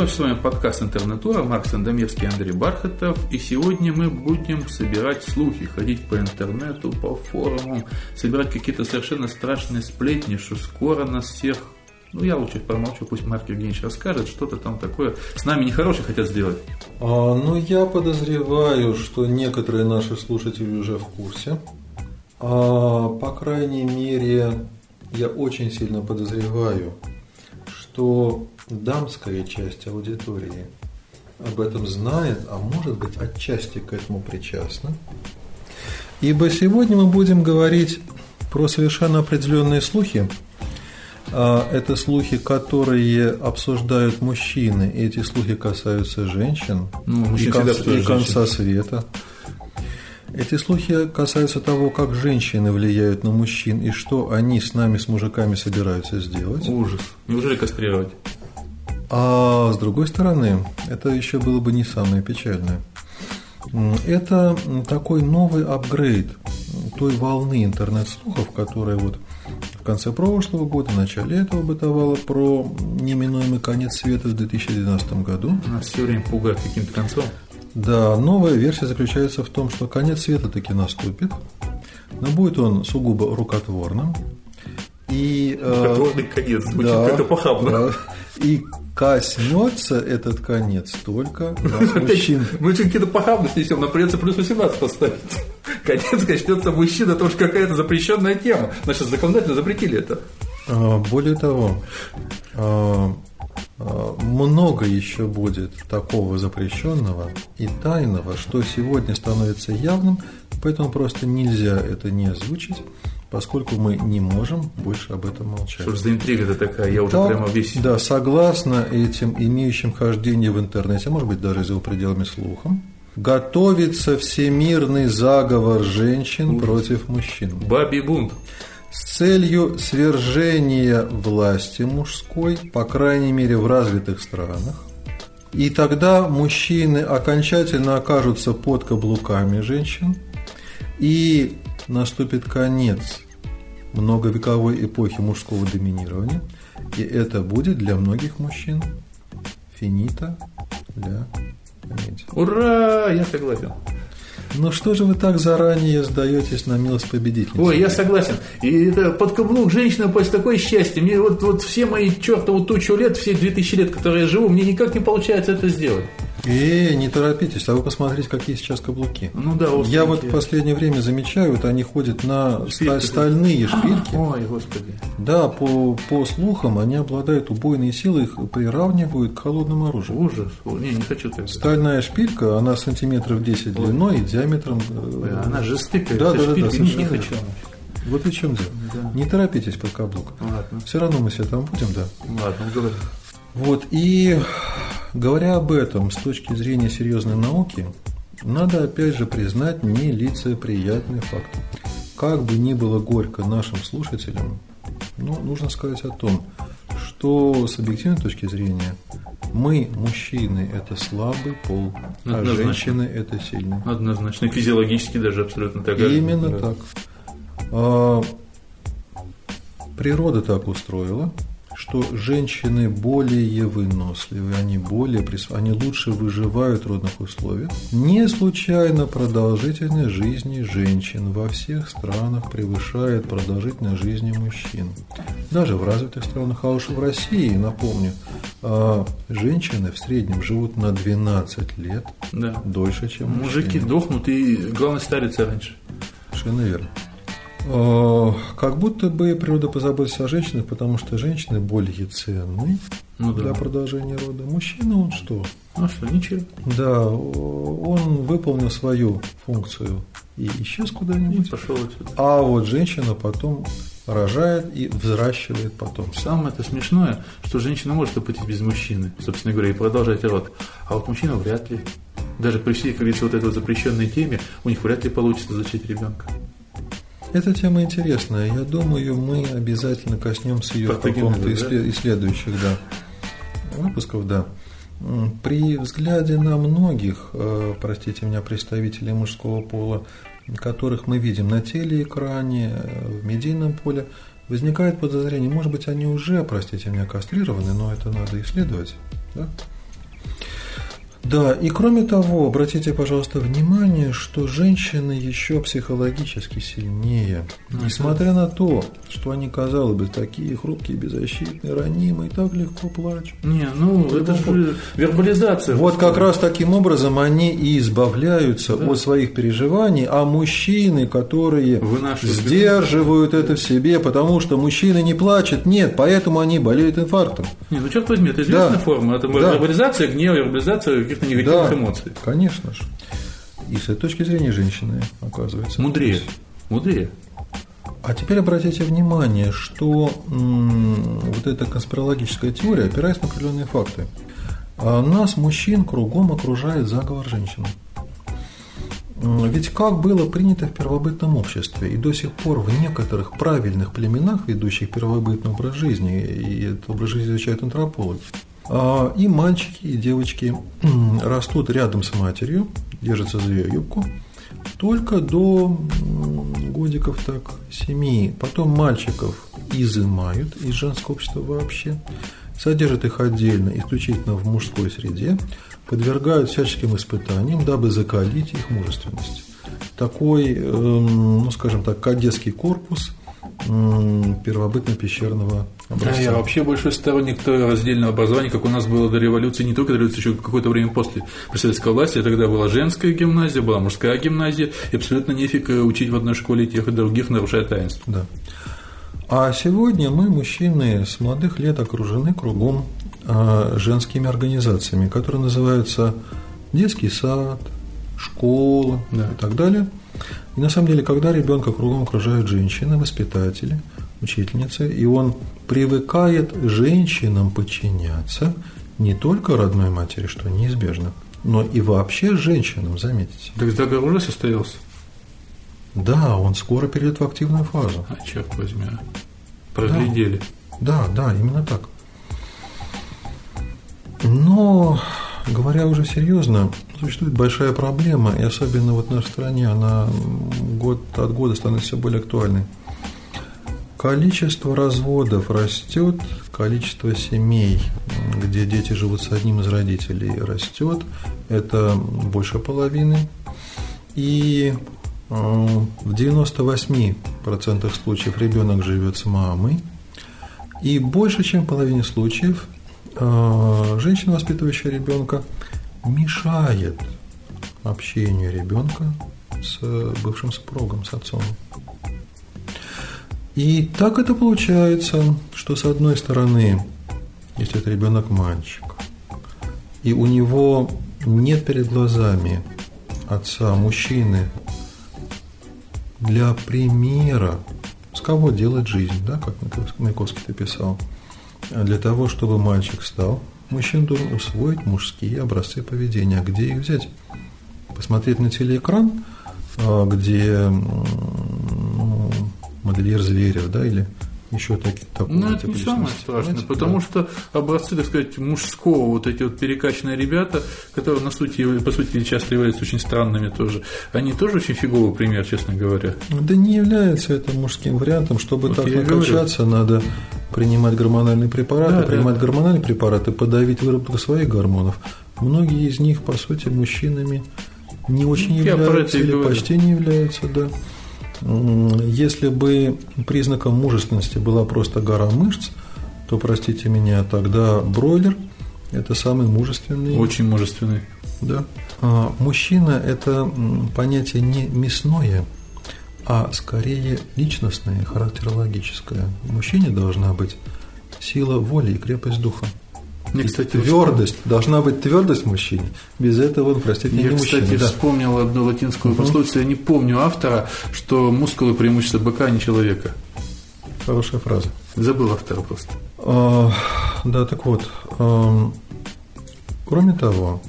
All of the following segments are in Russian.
Вновь с вами подкаст «Интернатура», Марк Сандомирский, Андрей Бархатов. И сегодня мы будем собирать слухи, ходить по интернету, по форумам, собирать какие-то совершенно страшные сплетни, что скоро нас всех ну, я лучше промолчу, пусть Марк Евгеньевич расскажет, что-то там такое с нами нехорошее хотят сделать. А, ну, я подозреваю, что некоторые наши слушатели уже в курсе. А, по крайней мере, я очень сильно подозреваю, что дамская часть аудитории об этом знает, а может быть отчасти к этому причастна. Ибо сегодня мы будем говорить про совершенно определенные слухи. А, это слухи, которые обсуждают мужчины. И эти слухи касаются женщин Ну, и, мужчин кон- всегда и конца света. Эти слухи касаются того, как женщины влияют на мужчин и что они с нами, с мужиками, собираются сделать. Ужас. Неужели кастрировать? А с другой стороны, это еще было бы не самое печальное. Это такой новый апгрейд той волны интернет-слухов, которая вот в конце прошлого года, в начале этого бытовала про неминуемый конец света в 2012 году. Нас все время пугают каким-то концом. Да, новая версия заключается в том, что конец света таки наступит, но будет он сугубо рукотворным. И, э, Рукотворный конец. Звучит да, как-то похабно. да. И коснется этот конец только нас, мужчин. Мы чуть какие-то похабность несем, нам придется плюс 18 поставить. Конец начнется мужчина, это уж какая-то запрещенная тема. Значит, законодательно запретили это. А, Более того, а, много еще будет такого запрещенного и тайного, что сегодня становится явным, поэтому просто нельзя это не озвучить, поскольку мы не можем больше об этом молчать. Что ж за интрига-то такая, я уже прямо весь... Да, согласно этим имеющим хождение в интернете, а может быть даже за его пределами слухом, готовится всемирный заговор женщин против мужчин. Бабий бунт. С целью свержения власти мужской, по крайней мере в развитых странах, и тогда мужчины окончательно окажутся под каблуками женщин, и наступит конец многовековой эпохи мужского доминирования, и это будет для многих мужчин финита для комедии. Ура! Я согласен. Ну что же вы так заранее сдаетесь на милость победительницы? Ой, я согласен. И это под каблук женщина после такое счастье. Мне вот, вот все мои чертову тучу лет, все 2000 лет, которые я живу, мне никак не получается это сделать. Э, не торопитесь, а вы посмотрите, какие сейчас каблуки. Ну да, остренькие. Я вот в последнее время замечаю, вот они ходят на Шпильки. стальные шпильки. Ой, господи. Да, по, по слухам, они обладают убойной силой, их приравнивают к холодному оружию. Ужас. Не, не хочу так. Стальная шпилька, она сантиметров 10 длиной и диаметром... Ой, э, Она жестокая. Да, эта да, да, шпилька. да, не, не хочу. Вот и чем дело. Да. Не торопитесь под каблук. Ладно, Все равно мы все там будем, да. ладно, говори. Вот, и говоря об этом с точки зрения серьезной науки, надо опять же признать нелицеприятный факт. Как бы ни было горько нашим слушателям, но нужно сказать о том, что с объективной точки зрения мы, мужчины, это слабый пол, а Однозначно. женщины это сильный. Однозначно. Физиологически даже абсолютно так. Именно Да. так. А, природа так устроила, что женщины более выносливы, они более они лучше выживают в трудных условиях. Не случайно продолжительность жизни женщин во всех странах превышает продолжительность жизни мужчин. Даже в развитых странах, а уж в России, напомню, а, женщины в среднем живут на 12 лет Да. дольше, чем Мужики мужчины. дохнут и, главное, старятся раньше. Совершенно верно. Э, Как будто бы природа позаботится о женщинах, потому что женщины более ценны Ну да. для продолжения рода. Мужчина он что? Ну что, ничего. Да, о- он выполнил свою функцию и исчез И куда-нибудь. пошел отсюда. А вот женщина потом рожает и взращивает потом. Самое это смешное, что женщина может обойтись без мужчины, собственно говоря, и продолжать род. А вот мужчина вряд ли. Даже при всей, как говорится, вот этой вот запрещенной теме, у них вряд ли получится зачать ребенка. Эта тема интересная. Я думаю, мы обязательно коснемся ее в Патогенеза, каком-то да? из следующих да, выпусков. Да. При взгляде на многих, э, простите меня, представителей мужского пола, которых мы видим на телеэкране, э, в медийном поле, возникает подозрение, может быть, они уже, простите меня, кастрированы, но это надо исследовать. Да? Да, и кроме того, обратите, пожалуйста, внимание, что женщины еще психологически сильнее. Ну, Несмотря на то, что они, казалось бы, такие хрупкие, беззащитные, ранимые, так легко плачут. Не, ну это же вербализация. Вот как раз таким образом они и избавляются да. от своих переживаний, а мужчины, которые сдерживают это в себе, потому что мужчины не плачут, нет, поэтому они болеют инфарктом. Не, ну черт возьми, это известная да. форма, это да. вербализация гнева, вербализация каких-то негативных да, эмоций. Конечно же. И с этой точки зрения женщины, оказывается. Мудрее. Мудрее. А теперь обратите внимание, что м- вот эта конспирологическая теория опирается на определенные факты. А нас, мужчин, кругом окружает заговор женщин. Ведь как было принято в первобытном обществе, и до сих пор в некоторых правильных племенах, ведущих первобытный образ жизни, и этот образ жизни изучают антропологи, и мальчики, и девочки растут рядом с матерью, держатся за ее юбку, только до годиков так семи. Потом мальчиков изымают из женского общества вообще, содержат их отдельно, исключительно в мужской среде, подвергают всяческим испытаниям, дабы закалить их мужественность. Такой, эм, ну скажем так, кадетский корпус первобытно-пещерного образца. Да, я вообще большой сторонник раздельного образования, как у нас было до революции, не только до революции, еще какое-то время после советской власти. Тогда была женская гимназия, была мужская гимназия, и абсолютно нефиг э, учить в одной школе тех и других, нарушая таинство. Да. А сегодня мы, мужчины, с молодых лет окружены кругом а, женскими организациями, которые называются детский сад, школа да. и так далее – и на самом деле, когда ребенка кругом окружают женщины, воспитатели, учительницы, и он привыкает женщинам подчиняться не только родной матери, что неизбежно, но и вообще женщинам, заметите. Так договор уже состоялся? Да, он скоро перейдет в активную фазу. А черт возьми, а? проглядели. Да, да, да, именно так. Но Говоря уже серьезно, существует большая проблема, и особенно вот в нашей стране она год от года становится все более актуальной. Количество разводов растет, количество семей, где дети живут с одним из родителей, растет. Это больше половины. И э, в 98% случаев ребенок живет с мамой. И больше, чем в половине случаев а, женщина, воспитывающая ребенка, мешает общению ребенка с бывшим супругом, с отцом. И так это получается, что с одной стороны, если это ребенок мальчик, и у него нет перед глазами отца, мужчины, для примера, с кого делать жизнь, да, как Маяковский ты писал – для того, чтобы мальчик стал, мужчина должен усвоить мужские образцы поведения. Где их взять? Посмотреть на телеэкран, а, где модельер Зверев, да, или еще такие такого Ну, это не самое страшное, потому да. что образцы, так сказать, мужского, вот эти вот перекачанные ребята, которые, на сути, по сути, часто являются очень странными тоже, они тоже очень фиговый пример, честно говоря. Да не является это мужским вариантом. Чтобы вот так накачаться, надо принимать гормональные препараты, да, принимать да. гормональные препараты, подавить выработку своих гормонов. Многие из них, по сути, мужчинами не очень Я являются или говорю. почти не являются, да. Если бы признаком мужественности была просто гора мышц, то, простите меня, тогда бройлер – это самый мужественный. Очень мужественный. Да. А мужчина – это понятие не мясное, а скорее личностное, характерологическое. В мужчине должна быть сила воли и крепость духа. Мне, кстати, твердость. Вспомнил. Должна быть твердость мужчине. Без этого он, простите, я, не мужчина. Я, кстати, да. вспомнил одну латинскую угу. пословицу, я не помню автора, что мускулы преимущество быка, а не человека. Хорошая фраза. Забыл автора просто. А, да, так вот. А, кроме того,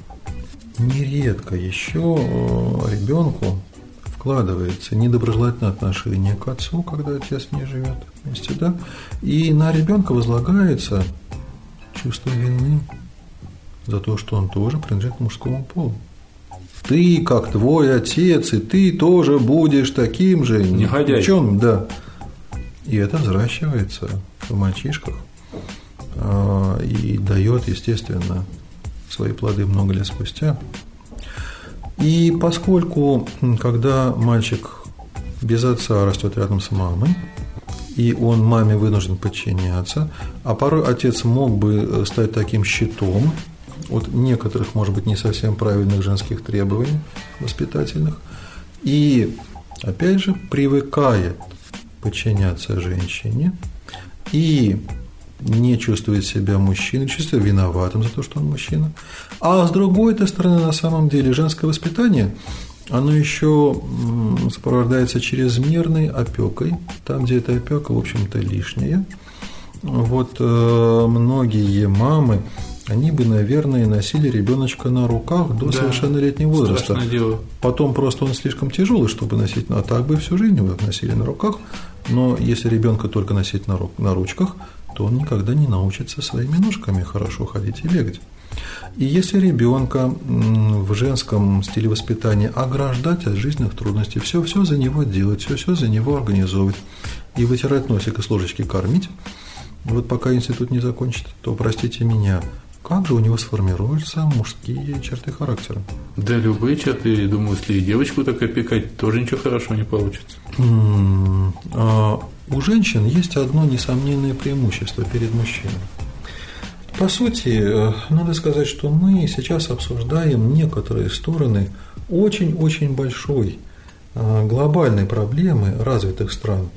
нередко еще ребенку вкладывается недоброжелательное отношение к отцу, когда отец не живет вместе, да, и на ребенка возлагается чувство вины за то, что он тоже принадлежит мужскому полу. Ты, как твой отец, и ты тоже будешь таким же негодяй. Чем, да. И это взращивается в мальчишках а, и дает, естественно, свои плоды много лет спустя. И поскольку, когда мальчик без отца растет рядом с мамой, и он маме вынужден подчиняться, а порой отец мог бы э, стать таким щитом от некоторых, может быть, не совсем правильных женских требований воспитательных, и, опять же, привыкает подчиняться женщине и не чувствует себя мужчиной, чувствует виноватым за то, что он мужчина. А с другой -то стороны, на самом деле, женское воспитание, оно еще сопровождается чрезмерной опекой, там, где эта опека, в общем-то, лишняя. Вот э, многие мамы, они бы, наверное, носили ребеночка на руках до да, совершеннолетнего возраста. Дело. Потом просто он слишком тяжелый, чтобы носить, а так бы всю жизнь его носили на руках. Но если ребенка только носить на, рук, на ручках, то он никогда не научится своими ножками хорошо ходить и бегать. И если ребенка в женском стиле воспитания ограждать от жизненных трудностей, все-все за него делать, все-все за него организовывать и вытирать носик и с ложечки кормить, вот пока институт не закончит, то, простите меня, как же у него сформируются мужские черты характера? Да, любые черты. Думаю, если и девочку так опекать, тоже ничего хорошего не получится. А у женщин есть одно несомненное преимущество перед мужчиной. По сути, э, надо сказать, что мы сейчас обсуждаем некоторые стороны очень-очень большой э, глобальной проблемы развитых стран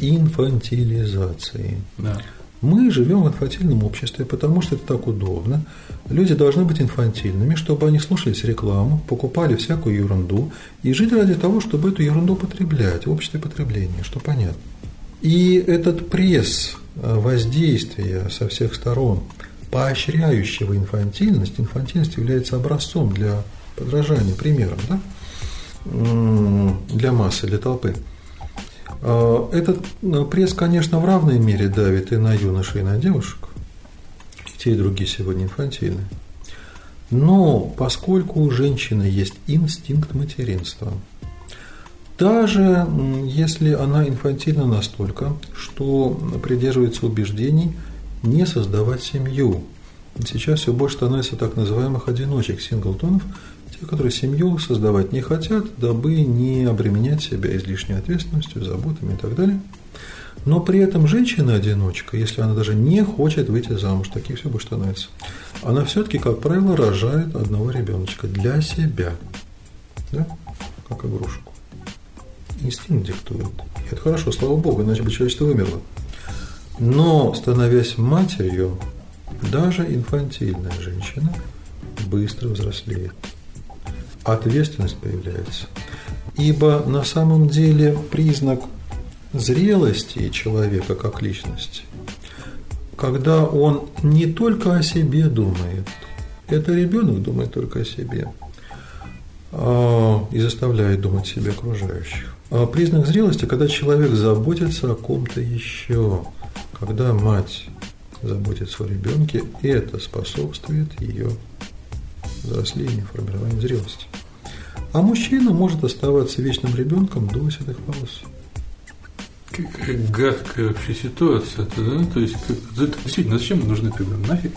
инфантилизации. Да. Мы живем в инфантильном обществе, потому что это так удобно. Люди должны быть инфантильными, чтобы они слушались рекламу, покупали всякую ерунду и жить ради того, чтобы эту ерунду потреблять в обществе потребления, что понятно. И этот пресс э, воздействия со всех сторон, поощряющего инфантильность, инфантильность является образцом для подражания, примером, да? для массы, для толпы – а, этот э, пресс, конечно, в равной мере давит и на юношей, и на девушек. И те, и другие сегодня инфантильны. Но поскольку у женщины есть инстинкт материнства, даже если она инфантильна настолько, что придерживается убеждений не создавать семью. Сейчас все больше становится так называемых одиночек, синглтонов, те, которые семью создавать не хотят, дабы не обременять себя излишней ответственностью, заботами и так далее. Но при этом женщина-одиночка, если она даже не хочет выйти замуж, таких все больше становится, она все-таки, как правило, рожает одного ребеночка для себя, да? как игрушку. Инстинкт диктует. И это хорошо, слава богу, иначе бы человечество вымерло. Но, становясь матерью, даже инфантильная женщина быстро взрослеет ответственность появляется. Ибо на самом деле признак зрелости человека как личности, когда он не только о себе думает, это ребенок думает только о себе а, и заставляет думать себе окружающих. А признак зрелости, когда человек заботится о ком-то еще, когда мать заботится о ребенке, это способствует ее взрослению, формированию зрелости. А мужчина может оставаться вечным ребенком до седых волос. Какая гадкая вообще ситуация да? То есть, как, действительно, зачем нужны тогда? Нафиг?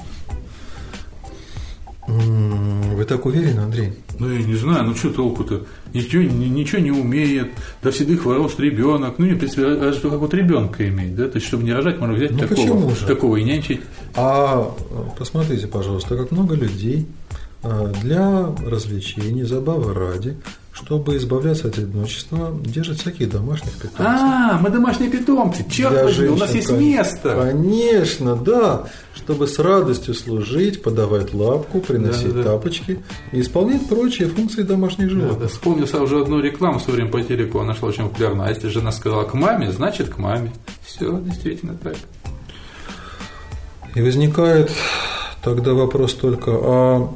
Так уверены, Андрей? Ну, я не знаю, ну что толку-то? Ничего, ничего не умеет, до седых волос ребенок. Ну, не, в принципе, разве как вот ребенка иметь, да? То есть, чтобы не рожать, можно взять ну, такого, такого и нянчить. А посмотрите, пожалуйста, как много людей а, для развлечений, забавы ради, чтобы избавляться от одиночества, держат всяких домашних питомцев. А, мы домашние питомцы, черт возьми, женщин, у нас есть место. Конечно, да, чтобы с радостью служить, подавать лапку, приносить да, да. тапочки и исполнять прочие функции домашних животных. Да, да. Вспомнил сразу же одну рекламу в свое время по телеку, она шла очень популярна. А если жена сказала к маме, значит к маме. Все, действительно так. И возникает тогда вопрос только, а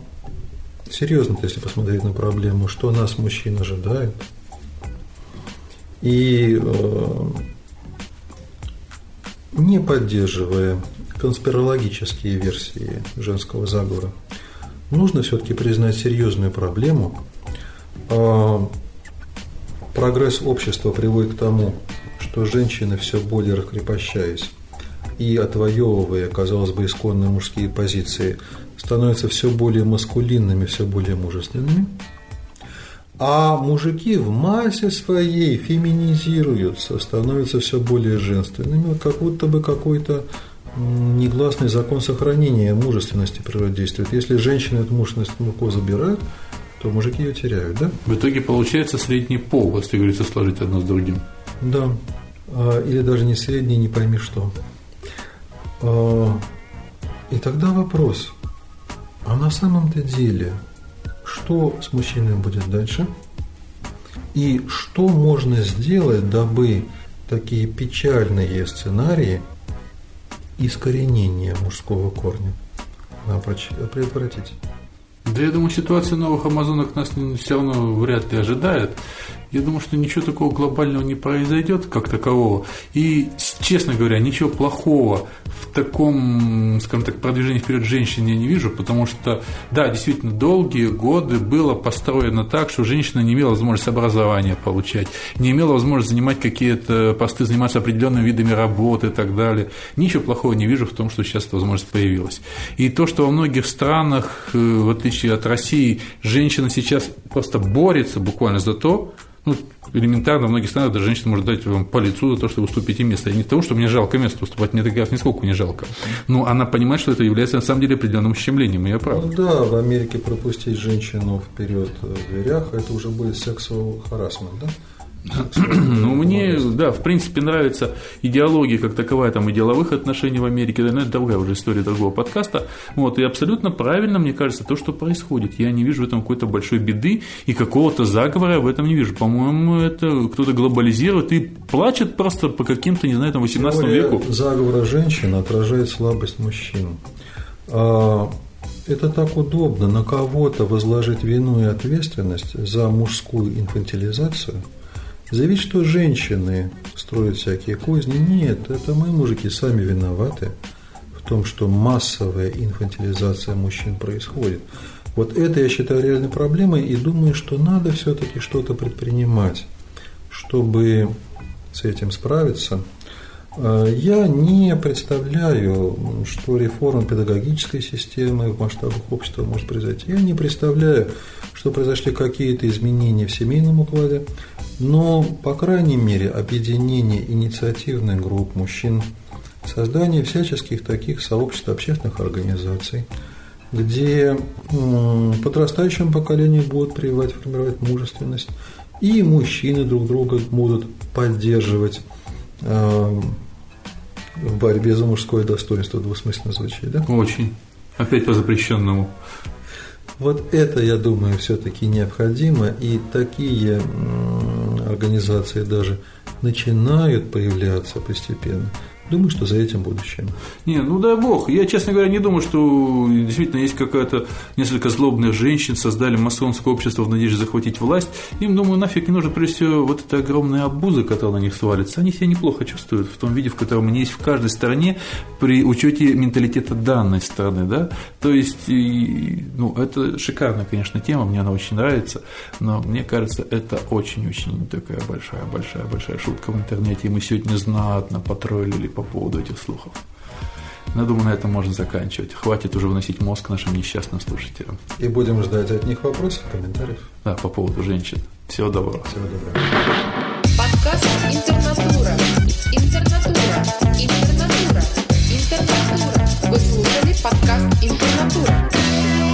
серьезно, если посмотреть на проблему, что нас мужчин ожидает. И э, не поддерживая конспирологические версии женского заговора, нужно все-таки признать серьезную проблему. Э, прогресс общества приводит к тому, что женщины все более раскрепощаясь и отвоевывая, казалось бы, исконные мужские позиции, становятся все более маскулинными, все более мужественными. А мужики в массе своей феминизируются, становятся все более женственными, как будто бы какой-то негласный закон сохранения мужественности природы действует. Если женщины эту мужественность легко забирают, то мужики ее теряют, да? В итоге получается средний пол, если говорится, сложить одно с другим. Да. А, или даже не средний, не пойми что. А, и тогда вопрос, а на самом-то деле, что с мужчиной будет дальше? И что можно сделать, дабы такие печальные сценарии искоренения мужского корня предотвратить? Да я думаю, ситуация новых амазонок нас все равно вряд ли ожидает. Я думаю, что ничего такого глобального не произойдет, как такового. И, честно говоря, ничего плохого в таком, скажем так, продвижении вперед женщин я не вижу, потому что, да, действительно, долгие годы было построено так, что женщина не имела возможности образования получать, не имела возможности занимать какие-то посты, заниматься определенными видами работы и так далее. Ничего плохого не вижу в том, что сейчас эта возможность появилась. И то, что во многих странах, э, в отличие от России, женщина сейчас просто борется буквально за то, ну, элементарно, в многих странах даже женщина может дать вам по лицу за то, что вы уступите место. И не того, что мне жалко место уступать, мне так раз нисколько не жалко. Но она понимает, что это является на самом деле определенным ущемлением, я прав. Ну, да, в Америке пропустить женщину вперед в дверях, это уже будет сексуал харасмент, да? Ну, мне, да, в принципе, нравится идеология как таковая, там, и деловых отношений в Америке, да, но это другая уже история другого подкаста. Вот, и абсолютно правильно, мне кажется, то, что происходит. Я не вижу в этом какой-то большой беды и какого-то заговора я в этом не вижу. По-моему, это кто-то глобализирует и плачет просто по каким-то, не знаю, там, 18 Теория веку. заговора женщин отражает слабость мужчин. А, это так удобно на кого-то возложить вину и ответственность за мужскую инфантилизацию – Заявить, что женщины строят всякие козни, нет, это мы, мужики, сами виноваты в том, что массовая инфантилизация мужчин происходит. Вот это я считаю реальной проблемой и думаю, что надо все-таки что-то предпринимать, чтобы с этим справиться. А, я не представляю, что реформа педагогической системы в масштабах общества может произойти. Я не представляю, что произошли какие-то изменения в семейном укладе, но, по крайней мере, объединение инициативных групп мужчин, создание всяческих таких сообществ, общественных организаций, где подрастающему поколению будут прививать, формировать мужественность, и мужчины друг друга будут поддерживать а, в борьбе за мужское достоинство, двусмысленно звучит, да? Очень. Опять по запрещенному. Вот это, я думаю, все-таки необходимо, и такие организации даже начинают появляться постепенно. Думаю, что за этим будущее. Не, ну дай бог. Я, честно говоря, не думаю, что действительно есть какая-то несколько злобных женщин, создали масонское общество в надежде захватить власть. Им, думаю, нафиг не нужно, прежде всего, вот эта огромная обуза, которая на них свалится. Они себя неплохо чувствуют в том виде, в котором они есть в каждой стране при учете менталитета данной страны. Да? То есть, и, ну, это шикарная, конечно, тема, мне она очень нравится, но мне кажется, это очень-очень такая большая-большая-большая шутка в интернете, и мы сегодня знатно потроллили по поводу этих слухов. Но я думаю, на этом можно заканчивать. Хватит уже выносить мозг нашим несчастным слушателям. И будем ждать от них вопросов, комментариев. Да, по поводу женщин. Всего доброго. Всего доброго. Подкаст Интернатура. Интернатура. Интернатура. Интернатура. Вы слушали подкаст Интернатура.